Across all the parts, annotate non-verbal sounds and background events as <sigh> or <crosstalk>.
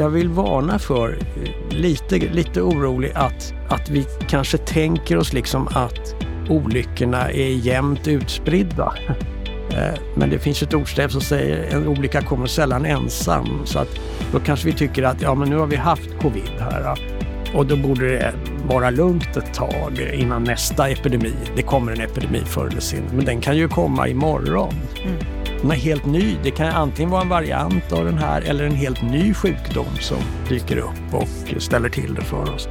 jag vill varna för, eh, lite, lite orolig, att, att vi kanske tänker oss liksom att olyckorna är jämnt utspridda. <laughs> Eh, men det finns ett ordstäv som säger en olycka kommer sällan ensam. Så att då kanske vi tycker att ja, men nu har vi haft covid här och då borde det vara lugnt ett tag innan nästa epidemi. Det kommer en epidemi förr eller senare, men den kan ju komma imorgon. Mm. Den är helt ny. Det kan antingen vara en variant av den här eller en helt ny sjukdom som dyker upp och ställer till det för oss.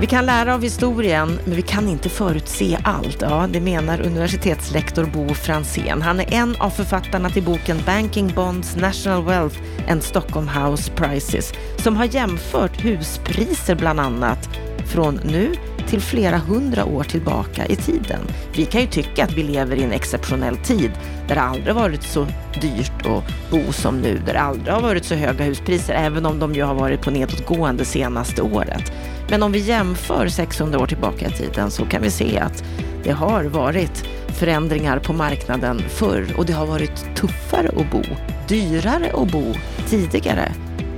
Vi kan lära av historien, men vi kan inte förutse allt. Ja, det menar universitetslektor Bo Fransén. Han är en av författarna till boken Banking Bonds National Wealth and Stockholm House Prices som har jämfört huspriser bland annat från nu till flera hundra år tillbaka i tiden. Vi kan ju tycka att vi lever i en exceptionell tid där det aldrig varit så dyrt att bo som nu, där det aldrig har varit så höga huspriser, även om de ju har varit på nedåtgående senaste året. Men om vi jämför 600 år tillbaka i tiden så kan vi se att det har varit förändringar på marknaden förr och det har varit tuffare att bo, dyrare att bo tidigare.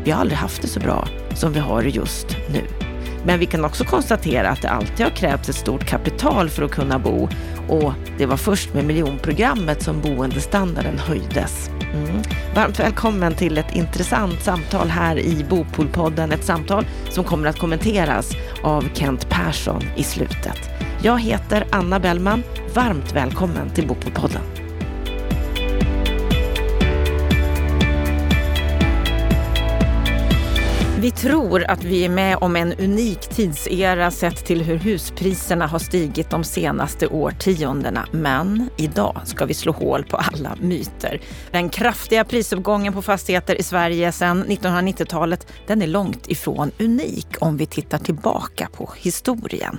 Vi har aldrig haft det så bra som vi har just nu. Men vi kan också konstatera att det alltid har krävts ett stort kapital för att kunna bo och det var först med miljonprogrammet som boendestandarden höjdes. Mm. Varmt välkommen till ett intressant samtal här i Bopolpodden. Ett samtal som kommer att kommenteras av Kent Persson i slutet. Jag heter Anna Bellman. Varmt välkommen till Bopolpodden. Vi tror att vi är med om en unik tidsera sett till hur huspriserna har stigit de senaste årtiondena. Men idag ska vi slå hål på alla myter. Den kraftiga prisuppgången på fastigheter i Sverige sedan 1990-talet, den är långt ifrån unik om vi tittar tillbaka på historien.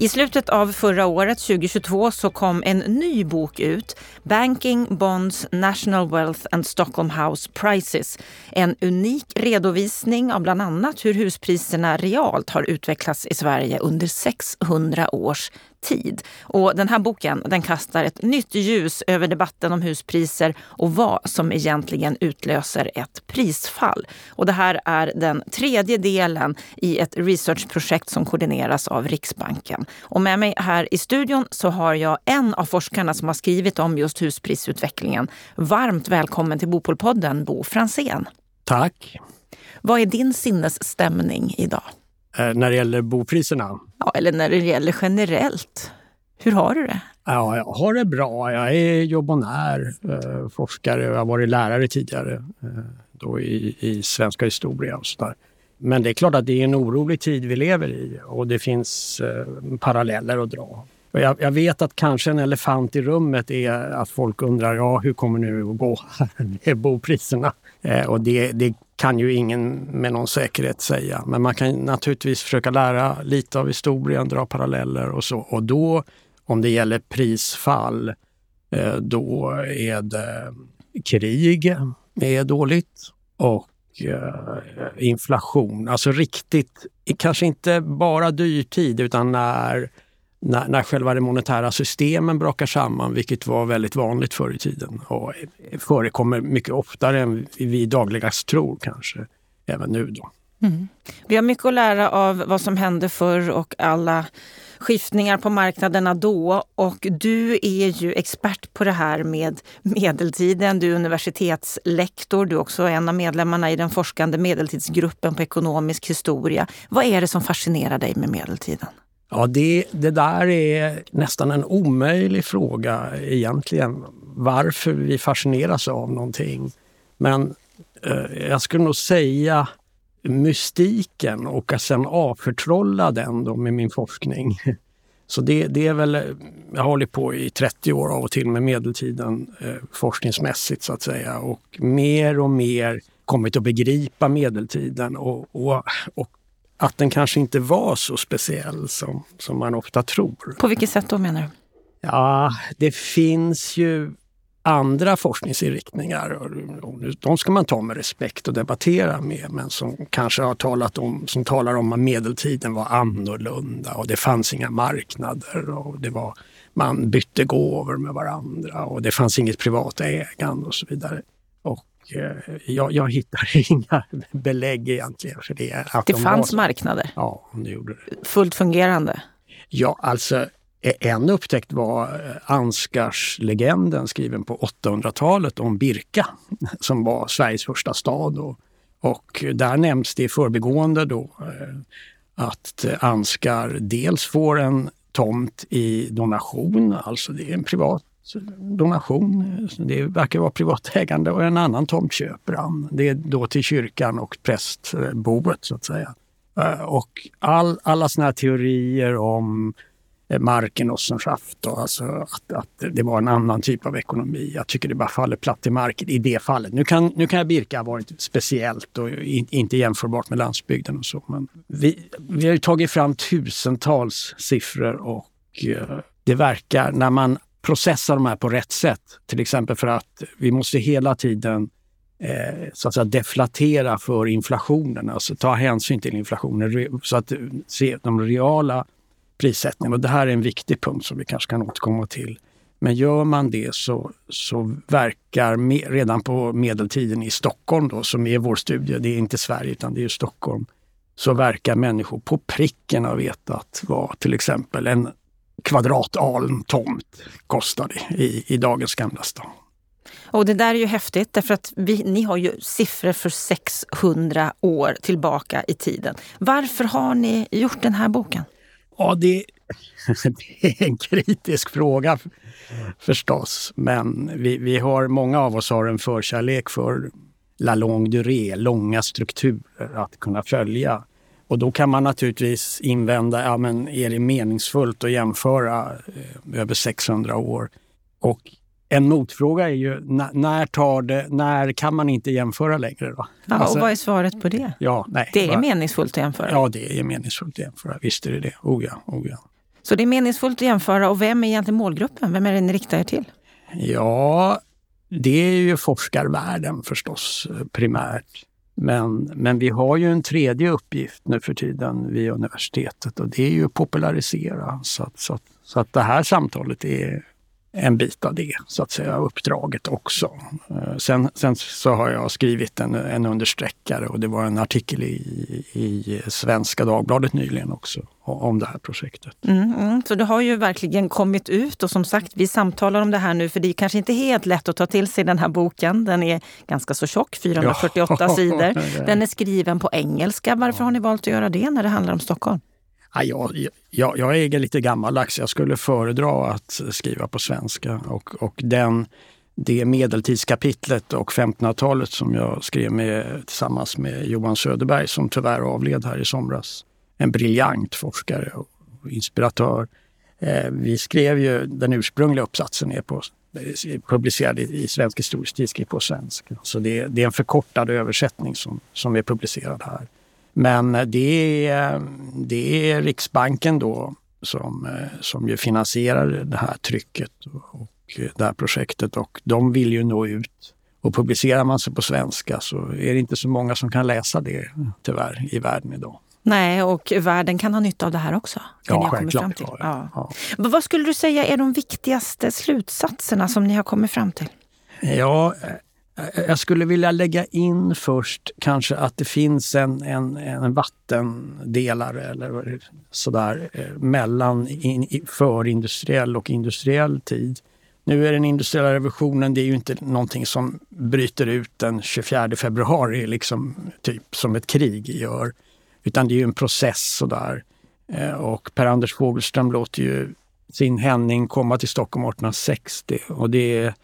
I slutet av förra året, 2022, så kom en ny bok ut. Banking, Bonds, National Wealth and Stockholm House Prices. En unik redovisning av bland annat hur huspriserna realt har utvecklats i Sverige under 600 års tid. Och den här boken den kastar ett nytt ljus över debatten om huspriser och vad som egentligen utlöser ett prisfall. Och det här är den tredje delen i ett researchprojekt som koordineras av Riksbanken. Och med mig här i studion så har jag en av forskarna som har skrivit om just husprisutvecklingen. Varmt välkommen till Bopolpodden, Bo Fransén. Tack. Vad är din sinnesstämning idag? Eh, när det gäller bopriserna? Ja, eller när det gäller generellt. Hur har du det? Ja, jag har det bra. Jag är jobbonär, eh, forskare och jag har varit lärare tidigare eh, då i, i svenska historia och sådär. Men det är klart att det är en orolig tid vi lever i och det finns eh, paralleller att dra. Jag, jag, vet att kanske en elefant i rummet är att folk undrar ja, hur kommer nu att gå <laughs> med bopriserna? Och det, det, kan ju ingen med någon säkerhet säga. Men man kan naturligtvis försöka lära lite av historien, dra paralleller och så. Och då, om det gäller prisfall, eh, då är det krig är dåligt och eh, inflation. Alltså riktigt, kanske inte bara dyrtid utan när när, när själva de monetära systemen brakar samman, vilket var väldigt vanligt förr i tiden och förekommer mycket oftare än vi dagligast tror kanske, även nu då. Mm. Vi har mycket att lära av vad som hände förr och alla skiftningar på marknaderna då. Och du är ju expert på det här med medeltiden. Du är universitetslektor. Du är också en av medlemmarna i den forskande medeltidsgruppen på ekonomisk historia. Vad är det som fascinerar dig med medeltiden? Ja, det, det där är nästan en omöjlig fråga egentligen. Varför vi fascineras av någonting. Men eh, jag skulle nog säga mystiken och att sen avförtrolla den då med min forskning. <laughs> Så det, det är väl, jag har hållit på i 30 år av och till med medeltiden eh, forskningsmässigt så att säga och mer och mer kommit att begripa medeltiden och, och, och att den kanske inte var så speciell som, som man ofta tror. På vilket sätt då menar du? Ja, det finns ju andra forskningsinriktningar. Och de ska man ta med respekt och debattera med, men som kanske har talat om, som talar om att medeltiden var annorlunda och det fanns inga marknader och det var man bytte gåvor med varandra och det fanns inget privat ägande och så vidare. Och jag, jag hittar <laughs> inga belägg egentligen för det. Att det de fanns var... marknader? Ja, det gjorde det. Fullt fungerande? Ja, alltså en upptäckt var eh, Ansgars-legenden skriven på 800-talet om Birka <laughs> som var Sveriges första stad. Och, och där nämns det i förbigående då eh, att Ansgar dels får en tomt i donation, alltså det är en privat donation. Det verkar vara privatägande och en annan tomt köper han. Det är då till kyrkan och prästboet så att säga. Eh, och all, alla såna här teorier om eh, marken och som schaft. Alltså att, att det var en annan typ av ekonomi. Jag tycker det bara faller platt i marken i det fallet. Nu kan, nu kan Birka ha varit speciellt och in, inte jämförbart med landsbygden och så. Men vi, vi har ju tagit fram tusentals siffror och eh, det verkar när man processa de här på rätt sätt, till exempel för att vi måste hela tiden eh, så att säga deflatera för inflationen, alltså ta hänsyn till inflationen så att eh, se de reala prissättningarna. Och det här är en viktig punkt som vi kanske kan återkomma till. Men gör man det så, så verkar me, redan på medeltiden i Stockholm, då, som är vår studie, det är inte Sverige utan det är Stockholm, så verkar människor på pricken ha vetat vad till exempel en kvadrataln tomt kostade i, i dagens Gamla stan. Och det där är ju häftigt därför att vi, ni har ju siffror för 600 år tillbaka i tiden. Varför har ni gjort den här boken? Ja, det, <laughs> det är en kritisk fråga förstås. Men vi, vi har, många av oss har en förkärlek för la longue durée, långa strukturer att kunna följa. Och då kan man naturligtvis invända, ja men är det meningsfullt att jämföra eh, över 600 år? Och en motfråga är ju när, tar det, när kan man inte jämföra längre? Då? Ja, alltså, och vad är svaret på det? Ja, nej, det är va? meningsfullt att jämföra? Ja, det är meningsfullt att jämföra. Visst är det det. Oh ja, oh ja. Så det är meningsfullt att jämföra. Och vem är egentligen målgruppen? Vem är det ni riktar er till? Ja, det är ju forskarvärlden förstås primärt. Men, men vi har ju en tredje uppgift nu för tiden vid universitetet och det är ju att popularisera. Så att, så att, så att det här samtalet är en bit av det, så att säga, uppdraget också. Eh, sen, sen så har jag skrivit en, en understreckare och det var en artikel i, i Svenska Dagbladet nyligen också om det här projektet. Mm, mm. Så det har ju verkligen kommit ut och som sagt, vi samtalar om det här nu för det är kanske inte helt lätt att ta till sig den här boken. Den är ganska så tjock, 448 ja. <laughs> sidor. Den är skriven på engelska. Varför har ni valt att göra det när det handlar om Stockholm? Ja, jag, jag, jag är lite gammaldags. Jag skulle föredra att skriva på svenska. Och, och den, det medeltidskapitlet och 1500-talet som jag skrev med, tillsammans med Johan Söderberg som tyvärr avled här i somras. En briljant forskare och inspiratör. Eh, vi skrev ju den ursprungliga uppsatsen är på, eh, publicerad i, i Svensk historisk tidskrift på svenska. Så det, det, är en förkortad översättning som, som är publicerad här. Men det är, det är Riksbanken då som, som ju finansierar det här trycket och det här projektet och de vill ju nå ut. Och publicerar man sig på svenska så är det inte så många som kan läsa det tyvärr i världen idag. Nej, och världen kan ha nytta av det här också. Ja, självklart. Ja, ja. Vad skulle du säga är de viktigaste slutsatserna som ni har kommit fram till? Ja, Eh, jag skulle vilja lägga in först kanske att det finns en, en, en vattendelare eller sådär eh, mellan in, förindustriell och industriell tid. Nu är den industriella revolutionen, det är ju inte någonting som bryter ut den 24 februari, liksom, typ som ett krig gör. Utan det är ju en process sådär. Eh, och Per-Anders Fogelström låter ju sin Henning komma till Stockholm 1860 och det är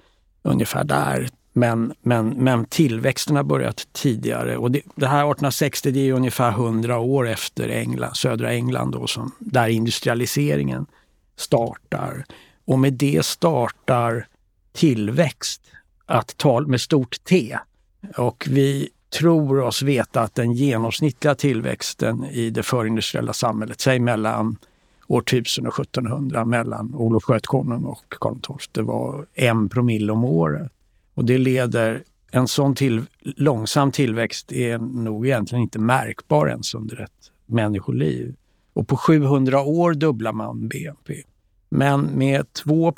ungefär där men, men, men tillväxten har börjat tidigare. Och det, det här 1860 det är ungefär 100 år efter England, södra England då, som, där industrialiseringen startar. Och med det startar tillväxt att tal med stort T. Och vi tror oss veta att den genomsnittliga tillväxten i det förindustriella samhället, säg mellan år 1000 och 1700, mellan Olof Skötkonung och Karl XII, det var en promille om året. Och det leder, en sån till, långsam tillväxt är nog egentligen inte märkbar ens under ett människoliv. Och på 700 år dubblar man BNP. Men med 2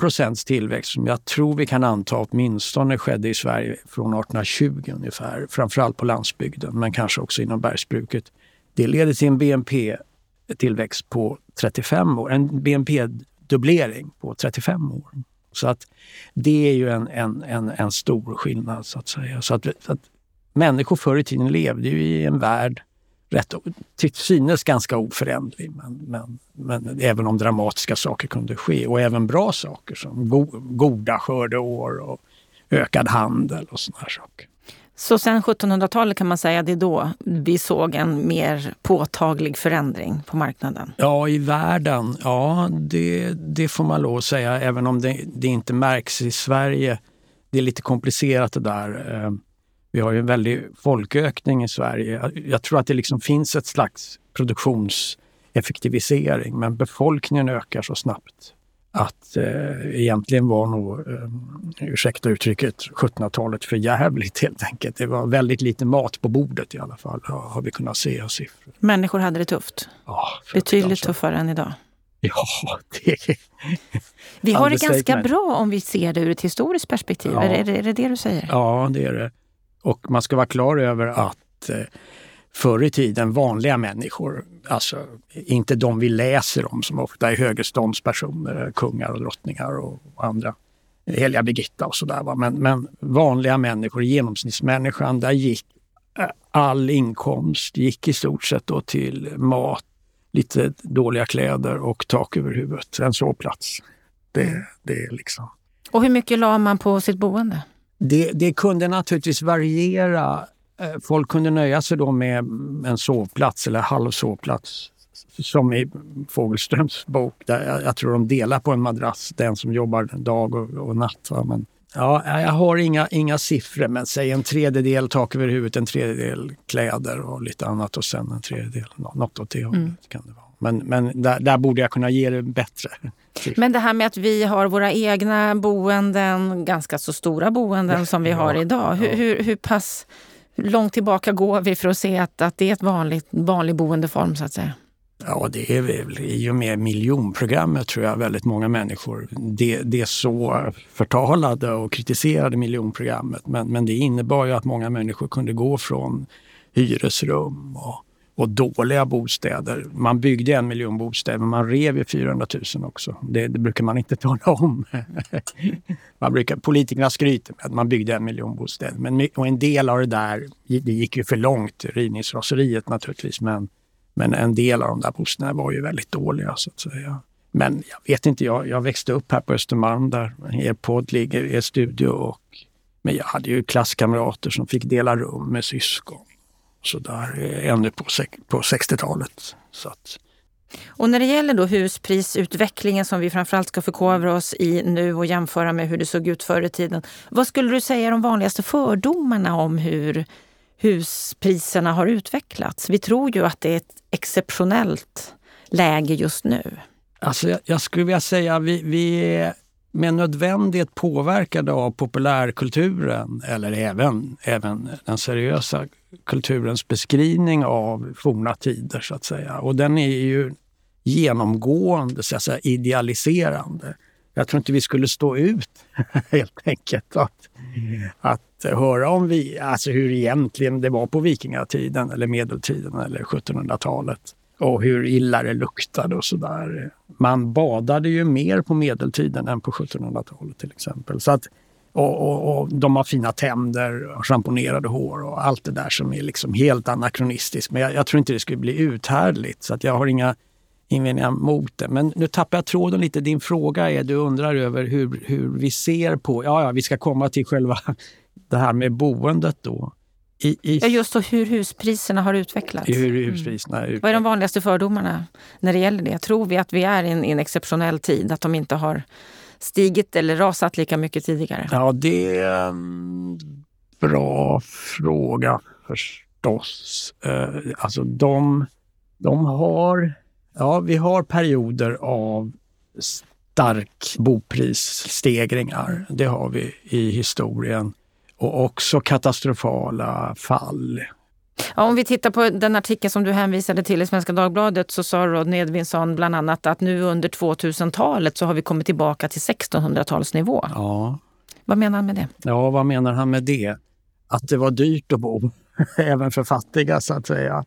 tillväxt, som jag tror vi kan anta åtminstone skedde i Sverige från 1820 ungefär, framförallt på landsbygden, men kanske också inom bergsbruket. Det leder till en BNP-tillväxt på 35 år, en BNP-dubblering på 35 år. Så att det är ju en, en, en, en stor skillnad så att säga. Så att, så att människor förr i tiden levde ju i en värld rätt, till synes ganska oföränderlig. Men, men, men, även om dramatiska saker kunde ske och även bra saker som go, goda skördeår och ökad handel och sådana saker. Så sen 1700-talet kan man säga det är då vi såg en mer påtaglig förändring på marknaden? Ja, i världen. Ja, det, det får man lov att säga, även om det, det inte märks i Sverige. Det är lite komplicerat det där. Eh, vi har ju en väldig folkökning i Sverige. Jag tror att det liksom finns ett slags produktionseffektivisering men befolkningen ökar så snabbt att eh, egentligen var nog, eh, ursäkta uttrycket, 1700-talet för jävligt helt enkelt. Det var väldigt lite mat på bordet i alla fall, har vi kunnat se av siffror. Människor hade det tufft? Ja, Betydligt tuffare än idag? Ja, det... <laughs> Vi har det ganska bra om vi ser det ur ett historiskt perspektiv. Ja. Är, det, är det det du säger? Ja, det är det. Och man ska vara klar över att eh, förr i tiden vanliga människor, alltså inte de vi läser om som ofta är högerståndspersoner, kungar och drottningar och andra, heliga Birgitta och sådär. Men, men vanliga människor, genomsnittsmänniskan, där gick eh, all inkomst gick i stort sett då till mat, lite dåliga kläder och tak över huvudet, en sovplats. Det, det är liksom... Och hur mycket la man på sitt boende? Det, det kunde naturligtvis variera. Eh, folk kunde nöja sig då med en sovplats eller halv sovplats. Som i Fogelströms bok, där jag, tror de delar på en madrass, den som jobbar dag och, och natt. Va? Men, ja, jag har inga, inga siffror, men säg en tredjedel tak över huvudet, en tredjedel kläder och lite annat och sen en tredjedel något åt det hållet. Mm. Kan det vara. Men, men där, där, borde jag kunna ge det bättre. <laughs> Men det här med att vi har våra egna boenden, ganska så stora boenden som vi har idag. Hur, hur, hur pass långt tillbaka går vi för att se att, att det är ett vanligt, vanlig boendeform så att säga? Ja, det är väl i och med miljonprogrammet tror jag väldigt många människor, det, det är så förtalade och kritiserade miljonprogrammet. Men, men det innebar ju att många människor kunde gå från hyresrum och och dåliga bostäder. Man byggde en miljon bostäder, men man rev ju 400 000 också. Det, det brukar man inte <laughs> tala om. man brukar, politikerna skryter med att man byggde en miljon bostäder. Men, och en del av det där, det gick ju för långt, rivningsraseriet naturligtvis, men, men en del av de där bostäderna var ju väldigt dåliga så att säga. Men jag vet inte, jag, jag växte upp här på Östermalm där er podd ligger, er studio. Och, men jag hade ju klasskamrater som fick dela rum med syskon så där ännu på, på 60-talet. Så att. Och när det gäller då husprisutvecklingen som vi framförallt ska förkovra oss i nu och jämföra med hur det såg ut förr i tiden. Vad skulle du säga är de vanligaste fördomarna om hur huspriserna har utvecklats? Vi tror ju att det är ett exceptionellt läge just nu. Alltså jag, jag skulle vilja säga vi, vi med nödvändighet påverkade av populärkulturen eller även, även den seriösa kulturens beskrivning av forna tider så att säga. Och den är ju genomgående så att säga, idealiserande. Jag tror inte vi skulle stå ut <laughs> helt enkelt att, att höra om vi, alltså hur egentligen det var på vikingatiden eller medeltiden eller 1700-talet och hur illa det luktade och sådär. Man badade ju mer på medeltiden än på 1700-talet till exempel. Så att och, och, och, de har fina tänder och schamponerade hår och allt det där som är liksom helt anakronistiskt. Men jag, jag, tror inte det skulle bli uthärdligt så att jag har inga invändningar mot det. Men nu tappar jag tråden lite. Din fråga är, du undrar över hur, hur vi ser på, ja, ja vi ska komma till själva <laughs> det här med boendet då. I, i, ja, just så hur huspriserna har utvecklats. Hur huspriserna mm. Vad är de vanligaste fördomarna när det gäller det? Tror vi att vi är i en, i en exceptionell tid, att de inte har stigit eller rasat lika mycket tidigare? Ja, det är en bra fråga förstås. Eh, alltså de, de har, ja vi har perioder av stark boprisstegringar. Det har vi i historien. Och också katastrofala fall. Ja, om vi tittar på den artikel som du hänvisade till i Svenska Dagbladet så sa Rodney Edvinsson bland annat att nu under 2000-talet så har vi kommit tillbaka till 1600-talsnivå. Ja. Vad menar han med det? Ja, vad menar han med det? Att det var dyrt att bo, <laughs> även för fattiga så att säga.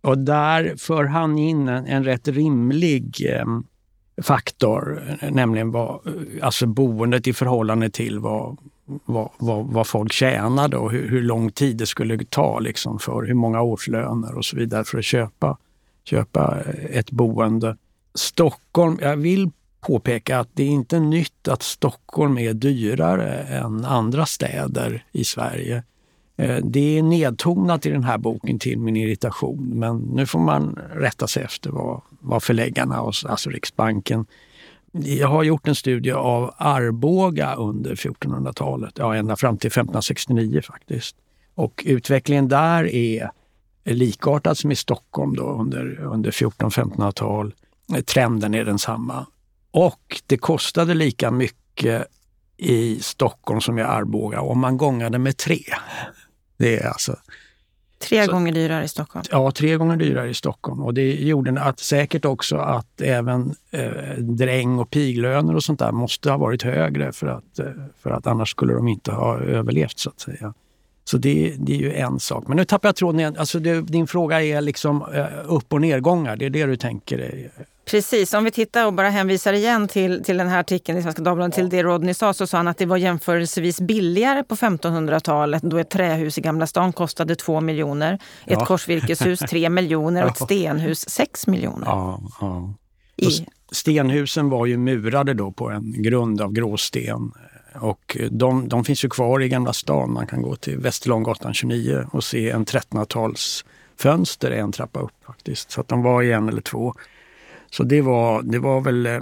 Och där för han in en, en rätt rimlig eh, faktor, nämligen vad, alltså boendet i förhållande till vad, vad, vad, vad folk tjänade och hur, hur, lång tid det skulle ta liksom för hur många årslöner och så vidare för att köpa, köpa ett boende. Stockholm, jag vill påpeka att det är inte nytt att Stockholm är dyrare än andra städer i Sverige. Eh, det är nedtonat i den här boken till min irritation men nu får man rätta sig efter vad, vad förläggarna, alltså Riksbanken, jag har gjort en studie av Arboga under 1400-talet, ja ända fram till 1569 faktiskt. Och utvecklingen där är likartad som i Stockholm då under, under 1400-1500-tal. Trenden är densamma. Och det kostade lika mycket i Stockholm som i Arboga om man gångade med tre. Det är alltså Tre så, gånger dyrare i Stockholm? Ja, tre gånger dyrare i Stockholm. Och det gjorde att, säkert också att även eh, dräng och piglöner och sånt där måste ha varit högre för att, eh, för att annars skulle de inte ha överlevt så att säga. Så det, det är ju en sak. Men nu tappar jag tråden igen. Alltså det, din fråga är liksom eh, upp och nedgångar. Det är det du tänker? Precis, om vi tittar och bara hänvisar igen till, till den här artikeln i Svenska Dagbladet, till det Rodney sa, så sa han att det var jämförelsevis billigare på 1500-talet då ett trähus i Gamla stan kostade 2 miljoner, ett ja. korsvirkeshus 3 miljoner och ett <laughs> stenhus 6 miljoner. Ja, ja. I... Stenhusen var ju murade då på en grund av gråsten. Och de, de finns ju kvar i Gamla stan. Man kan gå till Västerlånggatan 29 och se en 1300-talsfönster en trappa upp faktiskt. Så att de var i en eller två. Så det var, det var väl, eh,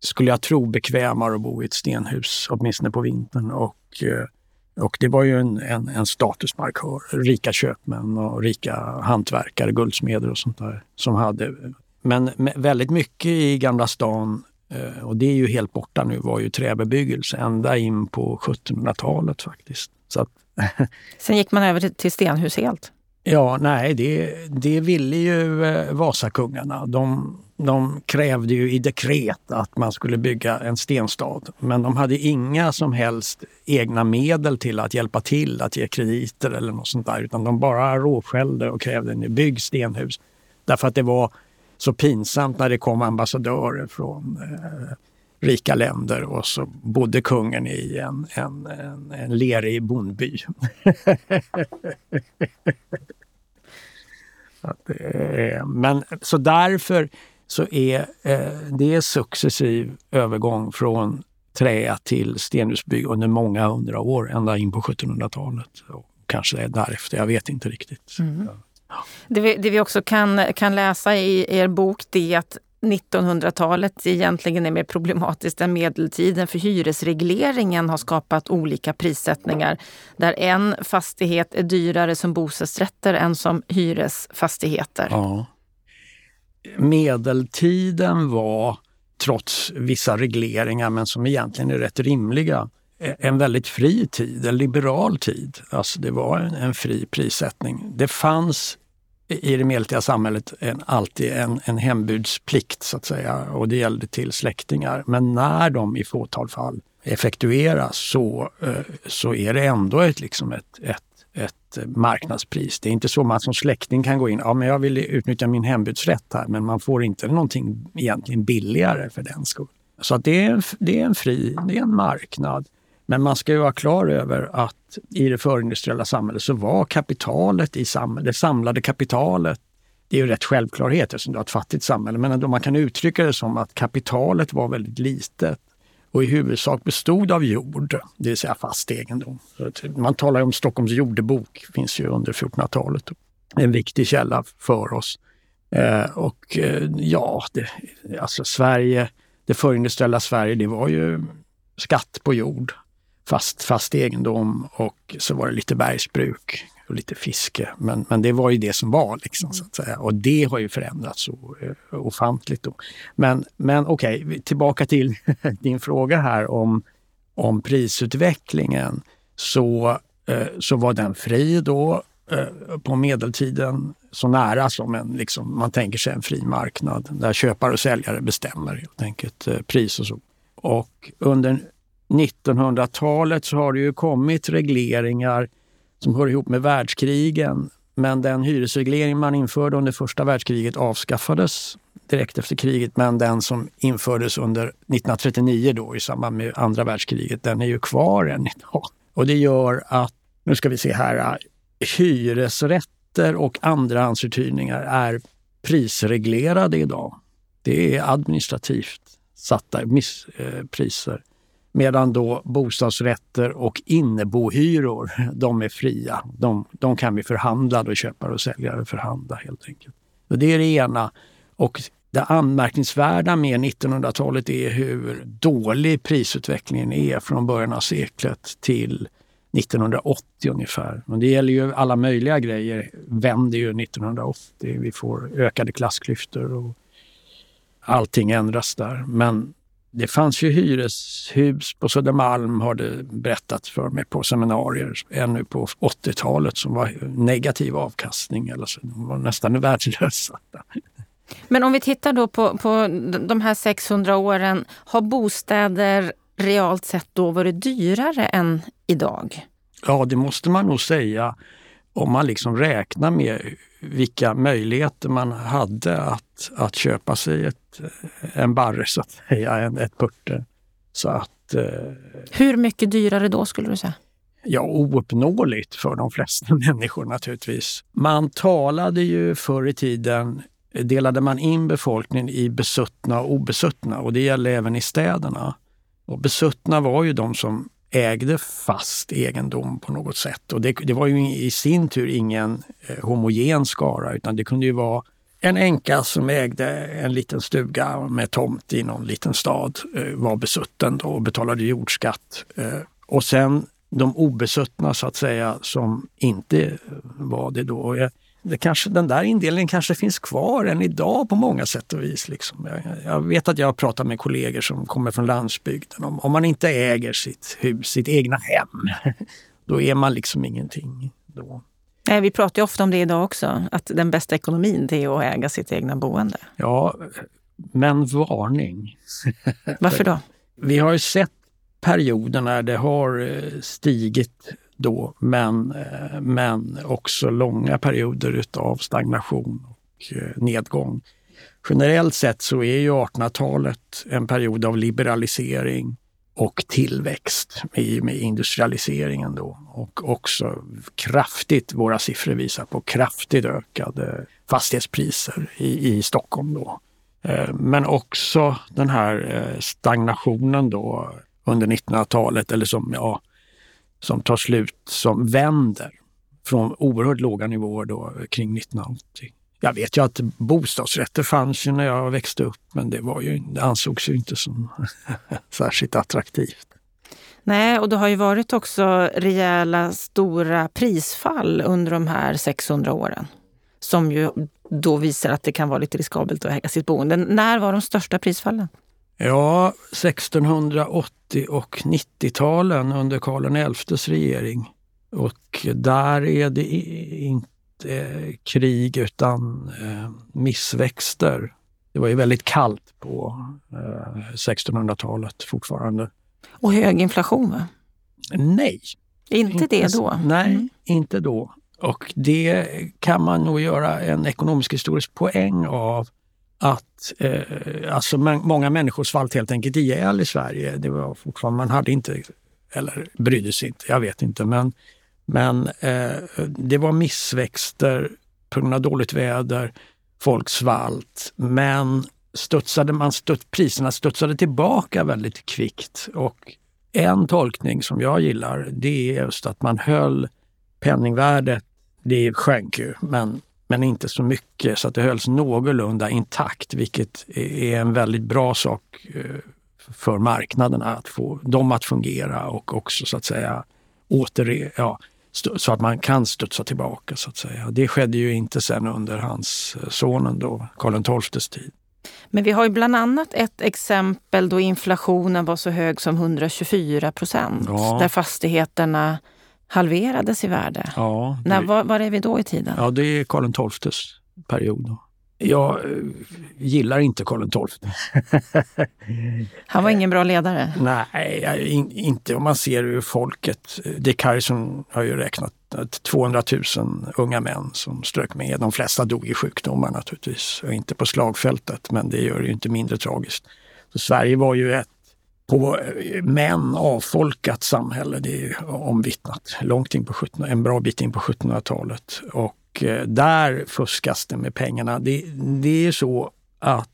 skulle jag tro, bekvämare att bo i ett stenhus, åtminstone på vintern. Och, eh, och det var ju en, en, en statusmarkör. Rika köpmän och rika hantverkare, guldsmeder och sånt där som hade. Men väldigt mycket i Gamla stan, eh, och det är ju helt borta nu, var ju träbebyggelse ända in på 1700-talet faktiskt. Så att, <laughs> Sen gick man över till stenhus helt? Ja, nej, det, det ville ju Vasakungarna. De, de krävde ju i dekret att man skulle bygga en stenstad. Men de hade inga som helst egna medel till att hjälpa till att ge krediter eller något sånt där. Utan de bara råskällde och krävde en bygg stenhus. Därför att det var så pinsamt när det kom ambassadörer från eh, rika länder och så bodde kungen i en, en, en, en lerig bondby. <laughs> Eh, men så därför så är eh, det successiv övergång från trä till stenhusbygg under många hundra år, ända in på 1700-talet. Och kanske därefter, jag vet inte riktigt. Mm. Ja. Det, vi, det vi också kan, kan läsa i er bok det är att 1900-talet egentligen är mer problematiskt än medeltiden för hyresregleringen har skapat olika prissättningar där en fastighet är dyrare som bostadsrätter än som hyresfastigheter. Ja medeltiden var, trots vissa regleringar, men som egentligen är rätt rimliga, eh, en väldigt fri tid, en liberal tid. Alltså det var en, en fri prissättning. Det fanns i det medeltida samhället en, alltid en, en hembudsplikt så att säga och det gällde till släktingar. Men när de i fåtal fall effektueras så, eh, så är det ändå ett, liksom ett, ett ett eh, marknadspris. Det är inte så att man som släkting kan gå in, ja men jag vill utnyttja min hembudsrätt här, men man får inte någonting egentligen billigare för den skull. Så att det, är, det är en fri, det är en marknad. Men man ska ju vara klar över att i det förindustriella samhället så var kapitalet i samhället, det samlade kapitalet, det är ju rätt självklarhet eftersom du har ett fattigt samhälle, men ändå man kan uttrycka det som att kapitalet var väldigt litet och i huvudsak bestod av jord, det vill säga fast egendom. Man talar om Stockholms jordebok, finns ju under 1400-talet. En viktig källa för oss. Eh, och eh, ja, det, alltså Sverige, det förindustriella Sverige, det var ju skatt på jord, fast, fast egendom och så var det lite bergsbruk och lite fiske. Men, men det var ju det som var. Liksom, så att säga. Och det har ju förändrats så eh, ofantligt. Då. Men, men okej, okay, tillbaka till <laughs> din fråga här om, om prisutvecklingen. Så, eh, så var den fri då eh, på medeltiden så nära som en, liksom, man tänker sig en fri marknad där köpare och säljare bestämmer helt enkelt eh, pris och så. Och under 1900-talet så har det ju kommit regleringar som hör ihop med världskrigen. Men den hyresreglering man införde under första världskriget avskaffades direkt efter kriget. Men den som infördes under 1939 då i samband med andra världskriget, den är ju kvar än idag. Och det gör att, nu ska vi se här, hyresrätter och andrahandsuthyrningar är prisreglerade idag. Det är administrativt satta eh, priser. Medan då bostadsrätter och innebohyror, de är fria. De, de kan vi förhandla, då köpare och säljare förhandla helt enkelt. Och det är det ena. Och det anmärkningsvärda med 1900-talet är hur dålig prisutvecklingen är från början av seklet till 1980 ungefär. Men det gäller ju alla möjliga grejer. vänder ju 1980. Vi får ökade klassklyftor och allting ändras där. Men det fanns ju hyreshus på Södermalm har det berättat för mig på seminarier ännu på 80-talet som var negativ avkastning. Eller så. De var nästan <laughs> värdelösa. Men om vi tittar då på, på de här 600 åren. Har bostäder realt sett då varit dyrare än idag? Ja, det måste man nog säga om man liksom räknar med vilka möjligheter man hade att, att köpa sig ett, en barre, så att säga, en, ett purte. Så att, eh, Hur mycket dyrare då skulle du säga? Ja, ouppnåeligt för de flesta <laughs> människor naturligtvis. Man talade ju förr i tiden, delade man in befolkningen i besuttna och obesuttna och det gäller även i städerna. Och besuttna var ju de som ägde fast egendom på något sätt. Och det, det var ju i sin tur ingen eh, homogen skara utan det kunde ju vara en änka som ägde en liten stuga med tomt i någon liten stad eh, var besutten då och betalade jordskatt. Eh, och sen de obesuttna så att säga som inte var det då det kanske, den där indelningen kanske finns kvar än idag på många sätt och vis. Liksom. Jag, jag, vet att jag har pratat med kollegor som kommer från landsbygden. Om, om man inte äger sitt hus, sitt egna hem, <laughs> då är man liksom ingenting. Då. Nej, vi pratar ofta om det idag också, att den bästa ekonomin det är att äga sitt egna boende. Ja, men varning. Varför då? <laughs> Vi har ju sett perioder när det har eh, stigit då, men, eh, men också långa perioder utav stagnation och eh, nedgång. Generellt sett så är ju 1800-talet en period av liberalisering och tillväxt med, med industrialiseringen då. Och också kraftigt, våra siffror visar på kraftigt ökade fastighetspriser i, i Stockholm då. Eh, men också den här stagnationen då under 1900-talet, eller som, ja, som tar slut, som vänder från oerhört låga nivåer då kring 1980. Jag vet ju att bostadsrätter fanns ju när jag växte upp men det, var ju, det ansågs ju inte som <laughs> särskilt attraktivt. Nej, och det har ju varit också rejäla stora prisfall under de här 600 åren. Som ju då visar att det kan vara lite riskabelt att äga sitt boende. När var de största prisfallen? Ja, 1680 och 90-talen under Karl XIs regering. Och där är det inte krig utan eh, missväxter. Det var ju väldigt kallt på eh, 1600-talet fortfarande. Och hög inflation va? Nej. Inte, inte det då? Nej, mm. inte då. Och det kan man nog göra en ekonomisk historisk poäng av att eh, alltså många människor svalt helt enkelt ihjäl i Sverige. Det var fortfarande, man hade inte, eller brydde sig inte, jag vet inte. Men, men eh, det var missväxter på grund av dåligt väder. Folk svalt. Men studsade man studs, priserna studsade tillbaka väldigt kvickt. Och en tolkning som jag gillar det är just att man höll penningvärdet, det sjönk ju, men men inte så mycket så att det hölls någorlunda intakt, vilket är en väldigt bra sak eh, för marknaderna att få dem att fungera och också så att säga åter, ja, så att man kan studsa tillbaka så att säga. Det skedde ju inte sen under hans eh, sonen då, Karl XIIs tid. Men vi har ju bland annat ett exempel då inflationen var så hög som 124 procent. Ja. Där fastigheterna halverades i värde. Ja, det, När, var, var är vi då i tiden? ja, det är Karl XIIs period. Då. Jag eh, gillar inte Karl XII. Han var ingen bra ledare. Nej, in, inte om man ser hur folket... Dick Harrison har ju räknat att 200 000 unga män som strök med. De flesta dog i sjukdomar naturligtvis och inte på slagfältet, men det gör det ju inte mindre tragiskt. Så Sverige var ju ett på eh, män avfolkat samhälle, det är omvittnat. Långt in på 17, en bra bit in på 1700-talet. Och eh, där fuskas det med pengarna. Det, det är så att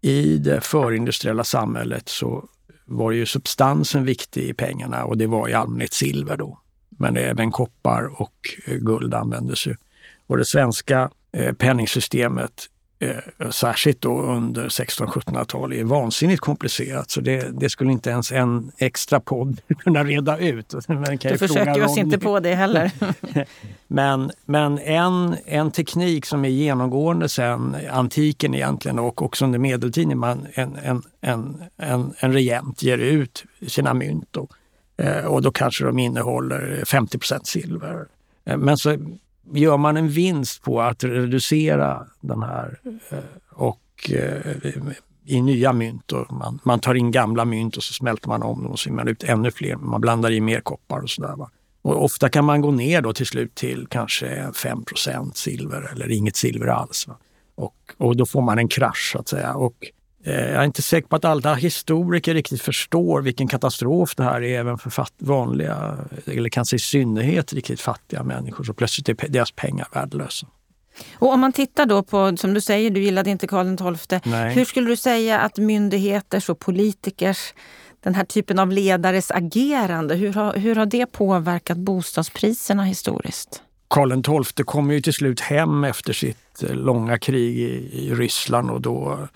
i det förindustriella samhället så var ju substansen viktig i pengarna och det var i allmänhet silver då. Men även koppar och eh, guld användes ju. Och det svenska penningsystemet, eh, särskilt då under 1600-1700-talet, är vansinnigt komplicerat. Så det, det skulle inte ens en extra podd <laughs> kunna reda ut. <laughs> Men kan fråga försöker oss inte på det heller. <laughs> Men, men en, en teknik som är genomgående sen antiken egentligen och också under medeltiden, man, en, en, en, en, en regent ger ut sina mynt då. Eh, och då kanske de innehåller 50% silver. Eh, men så gör man en vinst på att reducera den här eh, och eh, i nya mynt. Och man, man tar in gamla mynt och så smälter man om dem och så ger man ut ännu fler. Man blandar i mer koppar och sådär. Och ofta kan man gå ner då till slut till kanske 5% silver eller inget silver alls. Va? Och, och då får man en krasch så att säga. Och, jag är inte säker på att alla historiker riktigt förstår vilken katastrof det här är även för fatt, vanliga, eller kanske i synnerhet riktigt fattiga människor. Så plötsligt är deras pengar värdelösa. Och om man tittar då på, som du säger, du gillade inte Karl XII. Nej. Hur skulle du säga att myndigheters och politikers, den här typen av ledares agerande, hur har, hur har det påverkat bostadspriserna historiskt? Karl XII kom ju till slut hem efter sitt eh, långa krig i, i Ryssland och då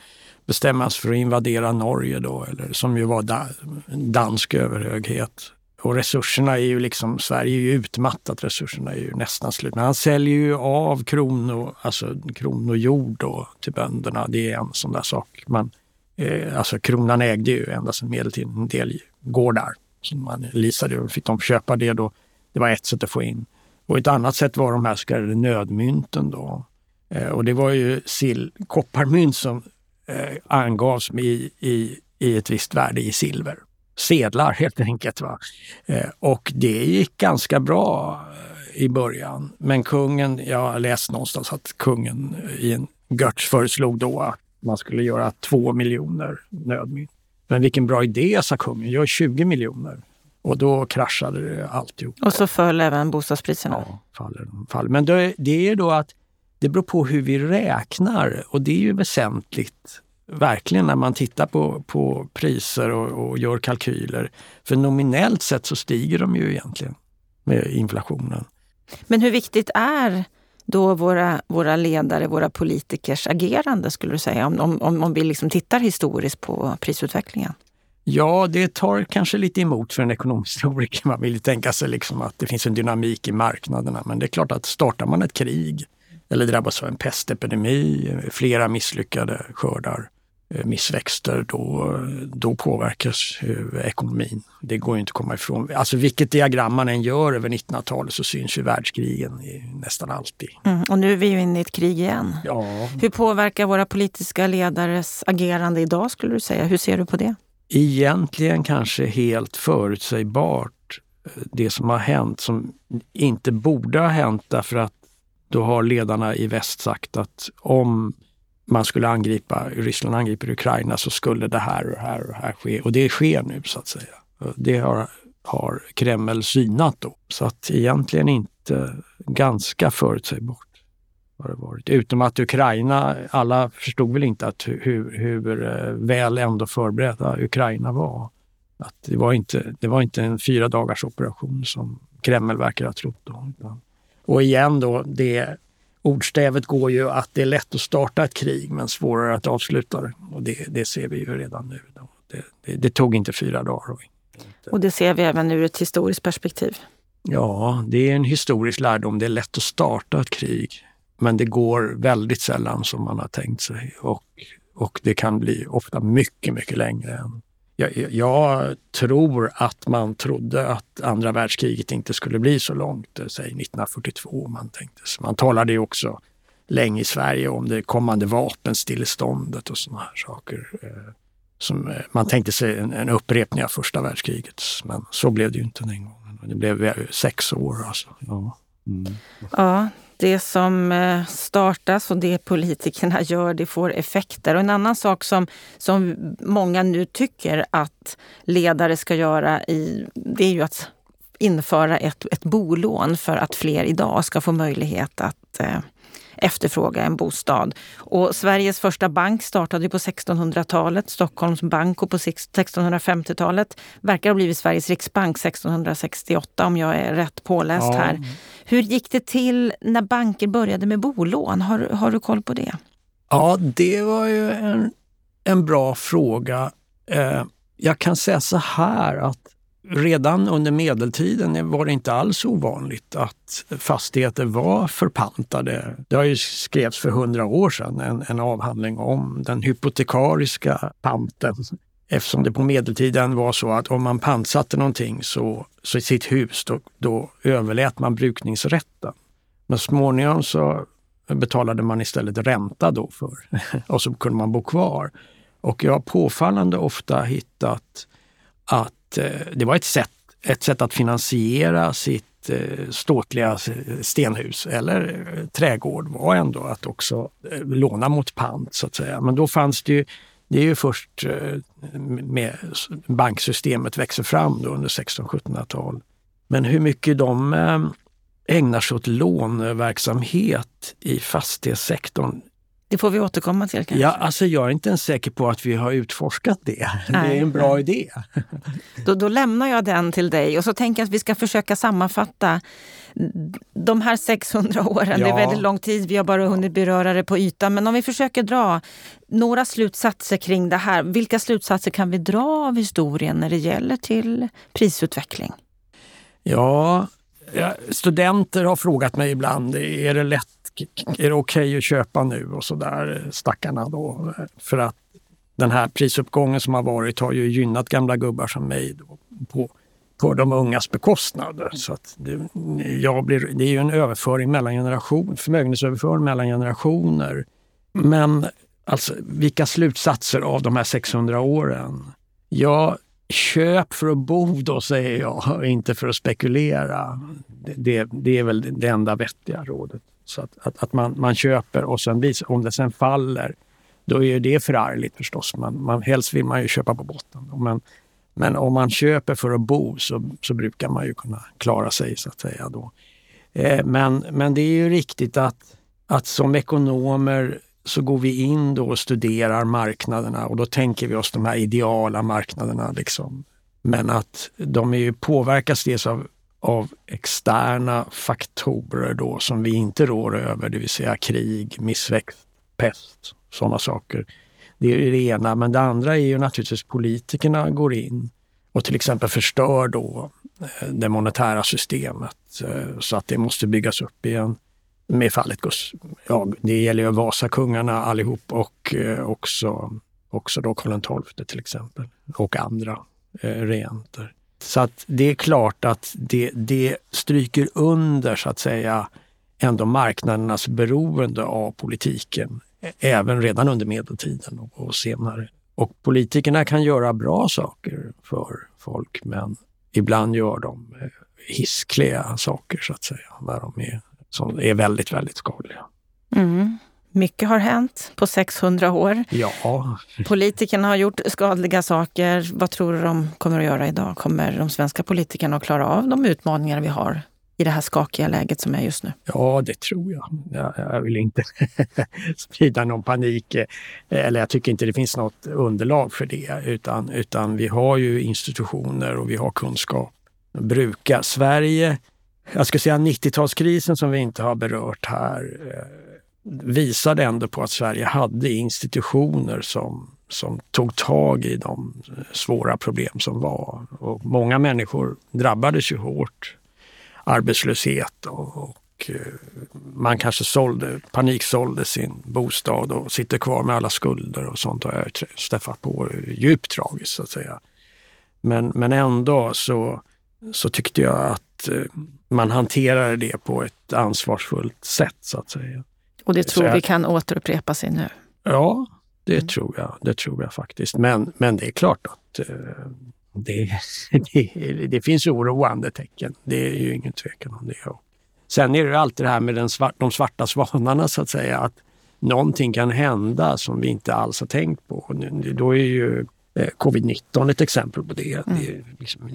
bestämma sig för att invadera Norge då, eller, som ju var da, dansk överhöghet. Och resurserna är ju liksom, Sverige är ju utmattat, resurserna är ju nästan slut. Men han säljer ju av krono, alltså kronojord då, till bönderna. Det är en sån där sak. Man, eh, alltså kronan ägde ju ända sedan medeltiden en del gårdar som man leasade och fick de köpa det då. Det var ett sätt att få in. Och ett annat sätt var de här så kallade nödmynten då. Eh, och det var ju sill, kopparmynt som eh, angavs i, i, i ett visst värde i silver. Sedlar helt enkelt. Va? Eh, och det gick ganska bra eh, i början. Men kungen, jag har läst någonstans att kungen i en Götz föreslog då att man skulle göra två miljoner nödmynt. Men vilken bra idé, sa kungen. Gör 20 miljoner. Och då kraschade det alltihop. Och så föll även bostadspriserna. Ja, faller, faller. Men det, det är då att det beror på hur vi räknar och det är ju väsentligt verkligen när man tittar på, på priser och, och gör kalkyler. För nominellt sett så stiger de ju egentligen med inflationen. Men hur viktigt är då våra, våra ledare, våra politikers agerande skulle du säga? Om, om, om, vi liksom tittar historiskt på prisutvecklingen. Ja, det tar kanske lite emot för en ekonomhistoriker. Man vill ju tänka sig liksom att det finns en dynamik i marknaderna. Men det är klart att startar man ett krig eller drabbas av en pestepidemi, flera misslyckade skördar, eh, missväxter, då, då påverkas ju ekonomin. Det går ju inte att komma ifrån. Alltså vilket diagram man än gör över 1900-talet så syns ju världskrigen nästan alltid. Mm. Och nu är vi ju inne i ett krig igen. Ja, Hur påverkar våra politiska ledares agerande idag skulle du säga? Hur ser du på det? egentligen kanske helt förutsägbart eh, det som har hänt som inte borde ha hänt därför att då har ledarna i väst sagt att om man skulle angripa, Ryssland angriper Ukraina så skulle det här och det här och det här ske. Och det sker nu så att säga. Det har, har Kreml synat då. Så att egentligen inte ganska förutsägbart har det varit. Utom att Ukraina, alla förstod väl inte att hur, hur väl ändå förberedda Ukraina var. Att det, var inte, det var inte en fyra dagars operation som Kreml verkar ha trott. Då. utan- och igen då, det ordstävet går ju att det är lätt att starta ett krig men svårare att avsluta det. Och det, det ser vi ju redan nu. Det, det, det tog inte fyra dagar. Och det ser vi även ur ett historiskt perspektiv. Ja, det är en historisk lärdom. Det är lätt att starta ett krig, men det går väldigt sällan som man har tänkt sig. Och, och det kan bli ofta mycket, mycket längre än jag, jag, tror att man trodde att andra världskriget inte skulle bli så långt, eh, säg 1942. Man, tänkte. man talade ju också länge i Sverige om det kommande vapenstilleståndet och sådana här saker. Eh, som, eh, man tänkte sig en, en upprepning av första världskriget, men så blev det ju inte den gången. Det blev sex år alltså. Ja. Mm. ja, det som eh, startas och det politikerna <laughs> gör, det får effekter. Och en annan sak som, som många nu tycker att ledare ska göra, i, det är ju att införa ett, ett bolån för att fler idag ska få möjlighet att eh, efterfråga en bostad. Och Sveriges första bank startade på 1600-talet, Stockholms bank och på 1650-talet. Verkar ha blivit Sveriges riksbank 1668 om jag är rätt påläst ja. här. Hur gick det till när banker började med bolån? Har, har du koll på det? Ja, det var ju en, en bra fråga. Eh, jag kan säga så här att redan under medeltiden var det inte alls ovanligt att fastigheter var förpantade. Det har ju skrevs för hundra år sedan en, en avhandling om den hypotekariska panten. Eftersom det på medeltiden var så att om man pantsatte någonting så, så i sitt hus, då, då överlät man brukningsrätten. Men småningom så betalade man istället ränta då för och så kunde man bo kvar. Och jag har påfallande ofta hittat att Eh, det var ett sätt, ett sätt att finansiera sitt eh, ståtliga stenhus eller eh, trädgård var ändå att också låna mot pant så att säga. Men då fanns det ju, det är ju först med banksystemet växer fram då under 1600-1700-tal. Men hur mycket de ägnar sig åt låneverksamhet i fastighetssektorn det får vi återkomma till kanske. Ja, alltså jag är inte ens säker på att vi har utforskat det. Nej, det är en bra idé. Då, då, lämnar jag den till dig och så tänker jag att vi ska försöka sammanfatta de här 600 åren. Ja. Det är väldigt lång tid, vi har bara hunnit beröra det på ytan. Men om vi försöker dra några slutsatser kring det här. Vilka slutsatser kan vi dra av historien när det gäller till prisutveckling? Ja, studenter har frågat mig ibland, är det lätt är det okej okay att köpa nu och så där stackarna då. För att den här prisuppgången som har varit har ju gynnat gamla gubbar som mig då, på, på de ungas bekostnad. Så att det, jag blir, det är ju en överföring mellan generationer, förmögenhetsöverföring mellan generationer. Men alltså vilka slutsatser av de här 600 åren? Ja, köp för att bo då säger jag, inte för att spekulera. Det, det, det är väl det enda vettiga rådet. Så att, att, att, man, man köper och sen om det sen faller, då är det förargligt förstås. Man, man, helst vill man ju köpa på botten. Men, men om man köper för att bo så, så brukar man ju kunna klara sig så att säga. Då. Eh, men, men det är ju riktigt att, att som ekonomer så går vi in då och studerar marknaderna och då tänker vi oss de här ideala marknaderna. Liksom. Men att de är ju påverkas dels av av externa faktorer då som vi inte rår över, det vill säga krig, missväxt, pest, sådana saker. Det är det ena. Men det andra är ju naturligtvis politikerna går in och till exempel förstör då eh, det monetära systemet eh, så att det måste byggas upp igen. Med fallet Gustav. ja, det gäller ju Vasakungarna allihop och eh, också, också då Karl XII till exempel och andra regenter. Så att det är klart att det, det stryker under så att säga ändå marknadernas beroende av politiken, även redan under medeltiden och, och senare. Och politikerna kan göra bra saker för folk men ibland gör de eh, hiskliga saker så att säga, när de är, som är väldigt, väldigt skadliga. Mm. Mycket har hänt på 600 år. Ja. Politikerna har gjort skadliga saker. Vad tror du de kommer att göra idag? Kommer de svenska politikerna att klara av de utmaningar vi har i det här skakiga läget som är just nu? Ja, det tror jag. Jag, vill inte <laughs> sprida någon panik. Eller jag tycker inte det finns något underlag för det. Utan, utan vi har ju institutioner och vi har kunskap. Bruka Sverige, jag skulle säga 90-talskrisen som vi inte har berört här eh, visade ändå på att Sverige hade institutioner som, som tog tag i de svåra problem som var. Och många människor drabbades ju hårt. Arbetslöshet och, och eh, man kanske sålde, paniksålde sin bostad och sitter kvar med alla skulder och sånt har jag träffat på. Eh, djupt tragiskt så att säga. Men, men ändå så, så tyckte jag att eh, man hanterade det på ett ansvarsfullt sätt så att säga. Och det tror vi kan återupprepa sig nu? Ja, det mm. tror jag. Det tror jag faktiskt. Men, men det är klart att uh, det, <laughs> det, det, finns oroande tecken. Det är ju ingen tvekan om det. Sen är det alltid det här med den svart, de svarta svanarna så att säga. Att någonting kan hända som vi inte alls har tänkt på. Då är ju eh, covid-19 ett exempel på det. Mm. det, liksom,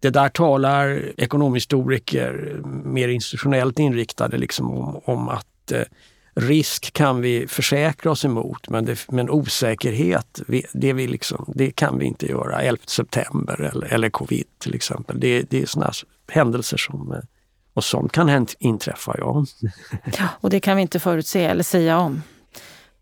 det där talar ekonomhistoriker mer institutionellt inriktade liksom om, om att eh, risk kan vi försäkra oss emot men, det, men osäkerhet, det, vi liksom, det kan vi inte göra. 11 september eller, eller covid till exempel. Det, det är sådana händelser som eh, och sånt kan inträffa, ja. <laughs> ja. Och det kan vi inte förutse eller säga om.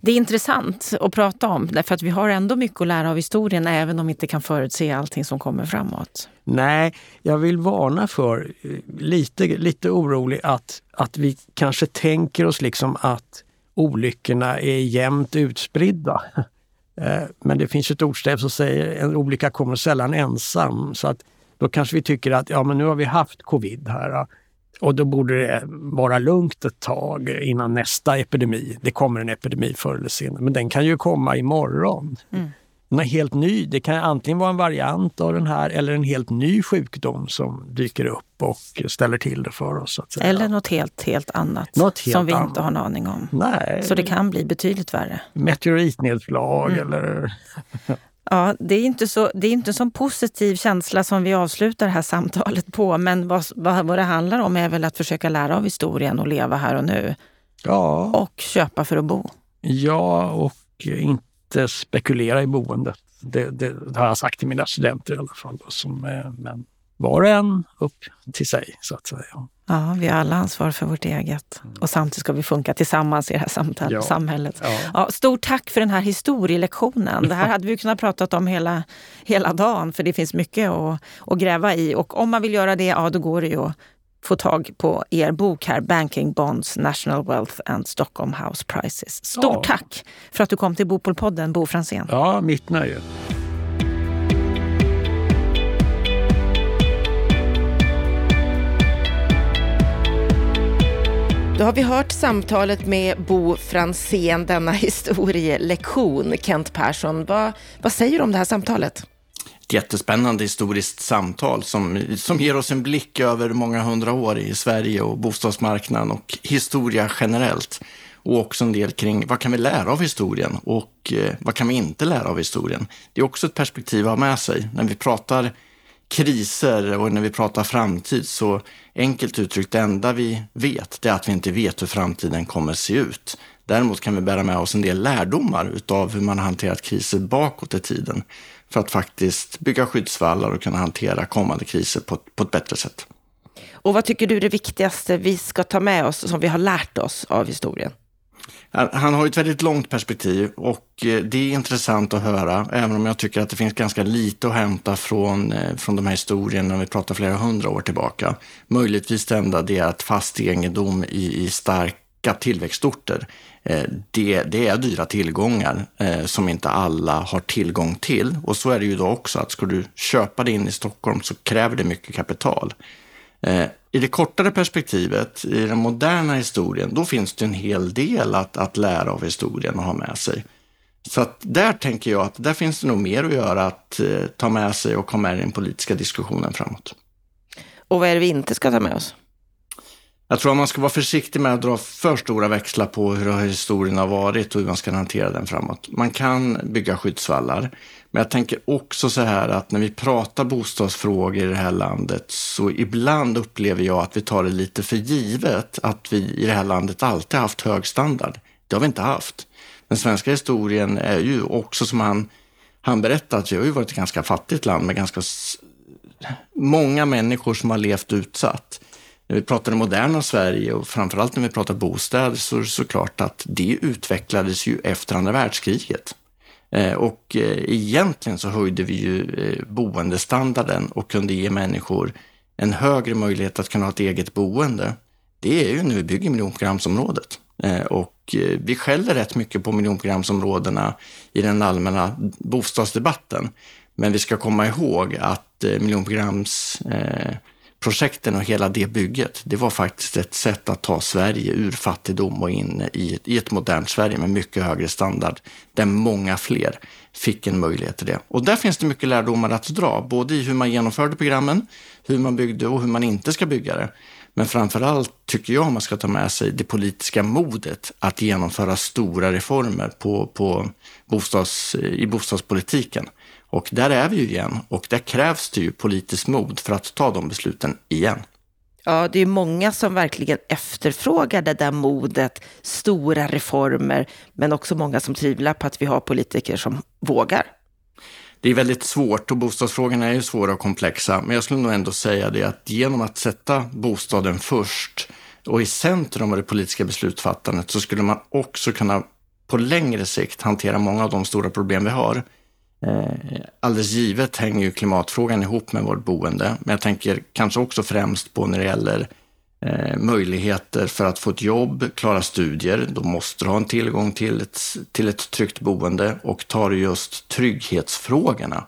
Det är intressant att prata om därför att vi har ändå mycket att lära av historien även om vi inte kan förutse allting som kommer framåt. Nej, jag vill varna för, eh, lite, lite orolig, att, att vi kanske tänker oss liksom att olyckorna är jämnt utspridda. <laughs> Eh, men det finns ett ordstäv som säger en olycka kommer sällan ensam. Så att då kanske vi tycker att ja, men nu har vi haft covid här. Och då borde det vara lugnt ett tag innan nästa epidemi. Det kommer en epidemi förr eller senare, men den kan ju komma imorgon. Mm. Den är helt ny. Det kan antingen vara en variant av den här eller en helt ny sjukdom som dyker upp och ställer till det för oss. Eller något helt, helt annat något helt som vi annat. inte har en aning om. Nej. Så det kan bli betydligt värre. Meteoritnedslag mm. eller <laughs> Ja, det är inte så, det är inte en sån positiv känsla som vi avslutar det här samtalet på. Men vad, vad, vad det handlar om är väl att försöka lära av historien och leva här och nu. Ja. Och köpa för att bo. Ja, och inte spekulera i boendet. Det, det, det har jag sagt till mina studenter i alla fall. Som, men var och en upp till sig, så att säga. Ja, vi har alla ansvar för vårt eget. Och samtidigt ska vi funka tillsammans i det här samtal, ja. samhället. Ja. Ja, stort tack för den här historielektionen. Det här <laughs> hade vi kunnat prata om hela, hela dagen, för det finns mycket att, att gräva i. Och om man vill göra det, ja då går det ju att få tag på er bok här, Banking Bonds, National Wealth and Stockholm House Prices. Stort tack för att du kom till Bopolpodden, Bo Franzén. Ja, mitt nöje. Då har vi hört samtalet med Bo Fransén, denna <laughs> historielektion. Kent Persson, vad, vad säger du om det här samtalet? Ett jättespännande historiskt samtal som, som ger oss en blick över många hundra år i Sverige och bostadsmarknaden och historia generellt. Och också en del kring vad kan vi lära av historien och eh, vad kan vi inte lära av historien. Det är också ett perspektiv att ha med sig. När vi pratar kriser och när vi pratar framtid så enkelt uttryckt, det enda vi vet det är att vi inte vet hur framtiden kommer se ut. Däremot kan vi bära med oss en del lärdomar utav hur man har hanterat kriser bakåt i tiden för att faktiskt bygga skyddsvallar och kunna hantera kommande kriser på, på ett bättre sätt. Och vad tycker du är det viktigaste vi ska ta med oss som vi har lärt oss av historien? Han har ett väldigt långt perspektiv och eh, det är intressant att höra, även om jag tycker att det finns ganska lite att hämta från, eh, från de här historierna när vi pratar flera hundra år tillbaka. Möjligtvis det enda det är att fast egendom i, i starka tillväxtorter, eh, det, det är dyra tillgångar som inte alla har tillgång till. Och så är det ju då också, att ska du köpa det in i Stockholm så kräver det mycket kapital. I det kortare perspektivet, i den moderna historien, då finns det en hel del att, att lära av historien och ha med sig. Så att där tänker jag att där finns det nog mer att göra att eh, ta med sig och ha med i den politiska diskussionen framåt. Och vad är det vi inte ska ta med oss? Jag tror att man ska vara försiktig med att dra för stora växlar på hur historien har varit och hur man ska hantera den framåt. Man kan bygga skyddsvallar, men jag tänker också så här att när vi pratar bostadsfrågor i det här landet så ibland upplever jag att vi tar det lite för givet att vi i det här landet alltid haft hög standard. Det har vi inte haft. Den svenska historien är ju också som han, han berättat, att vi har ju varit ett ganska fattigt land med ganska många människor som har levt utsatt. När vi pratar det moderna Sverige och framförallt när vi pratar bostäder så är det såklart att det utvecklades ju efter andra världskriget. Eh, och eh, egentligen så höjde vi ju eh, boendestandarden och kunde ge människor en högre möjlighet att kunna ha ett eget boende. Det är ju när vi bygger miljonprogramsområdet. Och vi skäller rätt mycket på miljonprogramsområdena i den allmänna bostadsdebatten. Men vi ska komma ihåg att eh, Projekten och hela det bygget, det var faktiskt ett sätt att ta Sverige ur fattigdom och in i ett, i ett modernt Sverige med mycket högre standard, där många fler fick en möjlighet till det. Och där finns det mycket lärdomar att dra, både i hur man genomförde programmen, hur man byggde och hur man inte ska bygga det. Men framför allt tycker jag man ska ta med sig det politiska modet att genomföra stora reformer på, på bostads, i bostadspolitiken. Och där är vi ju igen och där krävs det ju politiskt mod för att ta de besluten igen. Ja, det är många som verkligen efterfrågar det där modet, stora reformer, men också många som tvivlar på att vi har politiker som vågar. Det är väldigt svårt och bostadsfrågorna är ju svåra och komplexa, men jag skulle nog ändå säga det att genom att sätta bostaden först och i centrum av det politiska beslutsfattandet så skulle man också kunna på längre sikt hantera många av de stora problem vi har. Eh, alldeles givet hänger ju klimatfrågan ihop med vårt boende, men jag tänker kanske också främst på när det gäller eh, möjligheter för att få ett jobb, klara studier. Då måste du ha en tillgång till ett, till ett tryggt boende och tar du just trygghetsfrågorna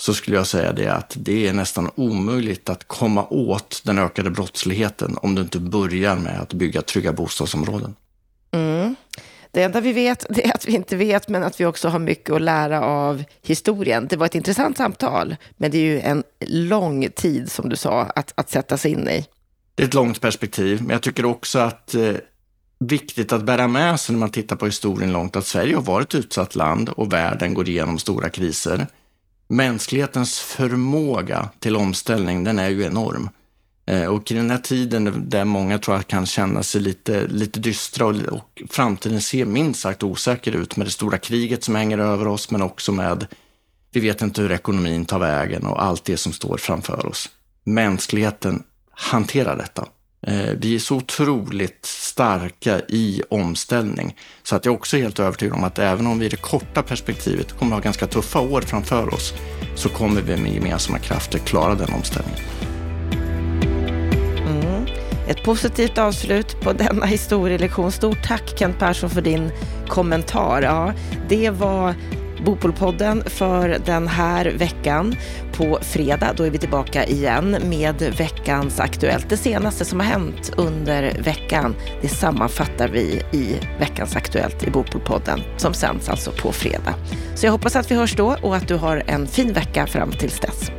så skulle jag säga det att det är nästan omöjligt att komma åt den ökade brottsligheten om du inte börjar med att bygga trygga bostadsområden. Mm. Det enda vi vet det är att vi inte vet, men att vi också har mycket att lära av historien. Det var ett intressant samtal, men det är ju en lång tid, som du sa, att, att sätta sig in i. Det är ett långt perspektiv, men jag tycker också att eh, viktigt att bära med sig när man tittar på historien långt, att Sverige har varit ett utsatt land och världen går igenom stora kriser. Mänsklighetens förmåga till omställning, den är ju enorm. Eh, och i den här tiden där många tror jag kan känna sig lite, lite dystra och, och framtiden ser minst sagt osäker ut med det stora kriget som hänger över oss, men också med vi vet inte hur ekonomin tar vägen och allt det som står framför oss. Mänskligheten hanterar detta. Eh, vi är så otroligt starka i omställning så att jag också är helt övertygad om att även om vi i det korta perspektivet kommer att ha ganska tuffa år framför oss så kommer vi med gemensamma krafter klara den omställningen. Ett positivt avslut på denna historielektion. Stort tack Kent Persson för din kommentar. Ja, det var Bopolpodden för den här veckan. På fredag då är vi tillbaka igen med veckans Aktuellt. Det senaste som har hänt under veckan, det sammanfattar vi i veckans Aktuellt i Bopolpodden som sänds alltså på fredag. Så jag hoppas att vi hörs då och att du har en fin vecka fram tills dess.